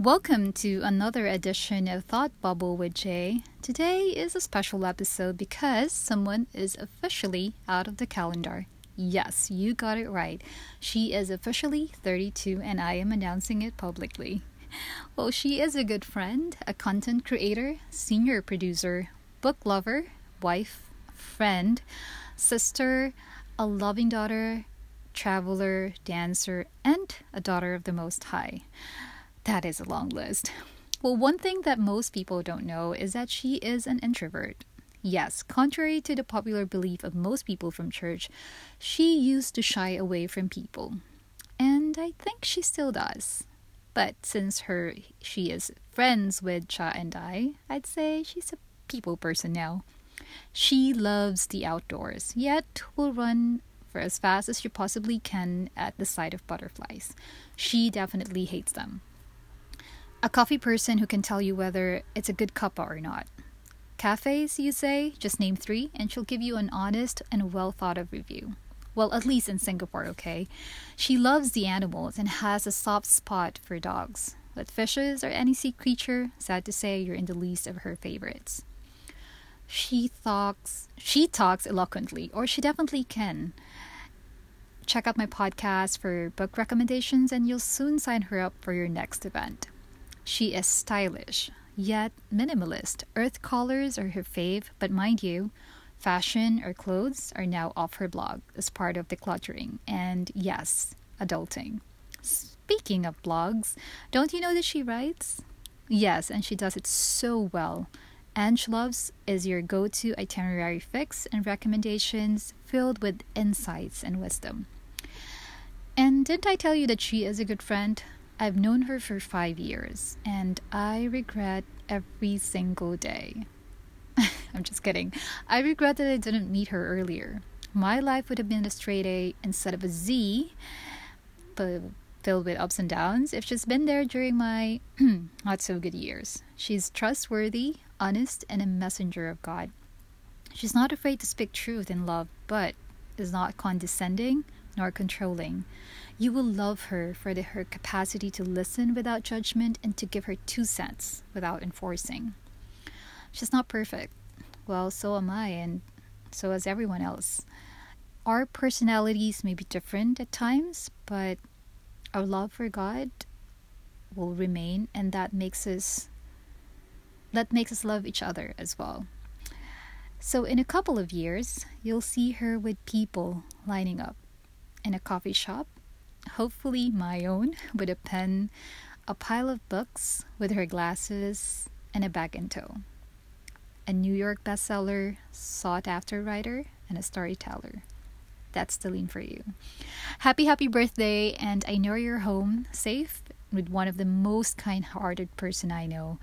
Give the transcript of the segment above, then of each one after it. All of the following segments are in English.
Welcome to another edition of Thought Bubble with Jay. Today is a special episode because someone is officially out of the calendar. Yes, you got it right. She is officially 32 and I am announcing it publicly. Well, she is a good friend, a content creator, senior producer, book lover, wife, friend, sister, a loving daughter, traveler, dancer, and a daughter of the Most High. That is a long list. Well, one thing that most people don't know is that she is an introvert. Yes, contrary to the popular belief of most people from church, she used to shy away from people. And I think she still does. But since her she is friends with Cha and I, I'd say she's a people person now. She loves the outdoors, yet will run for as fast as she possibly can at the sight of butterflies. She definitely hates them. A coffee person who can tell you whether it's a good cuppa or not. Cafes, you say? Just name three, and she'll give you an honest and well thought of review. Well, at least in Singapore, okay? She loves the animals and has a soft spot for dogs. But fishes or any sea creature, sad to say, you're in the least of her favorites. She talks she talks eloquently, or she definitely can. Check out my podcast for book recommendations and you'll soon sign her up for your next event. She is stylish, yet minimalist. Earth colors are her fave, but mind you, fashion or clothes are now off her blog as part of decluttering. And yes, adulting. Speaking of blogs, don't you know that she writes? Yes, and she does it so well. Ange Loves is your go to itinerary fix and recommendations filled with insights and wisdom. And didn't I tell you that she is a good friend? I've known her for five years, and I regret every single day. I'm just kidding. I regret that I didn't meet her earlier. My life would have been a straight A instead of a Z, but filled with ups and downs if she's been there during my not so good years. She's trustworthy, honest, and a messenger of God. She's not afraid to speak truth in love, but is not condescending nor controlling. You will love her for the, her capacity to listen without judgment and to give her two cents without enforcing. She's not perfect. Well, so am I, and so is everyone else. Our personalities may be different at times, but our love for God will remain, and that makes us that makes us love each other as well. So, in a couple of years, you'll see her with people lining up in a coffee shop, hopefully my own, with a pen, a pile of books, with her glasses, and a bag in tow. A New York bestseller, sought after writer, and a storyteller. That's Celine for you. Happy, happy birthday, and I know you're home, safe, with one of the most kind hearted person I know.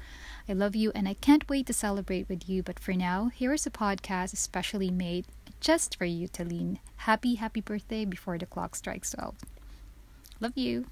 I love you and I can't wait to celebrate with you. But for now, here is a podcast especially made just for you, Taline. Happy, happy birthday before the clock strikes 12. Love you.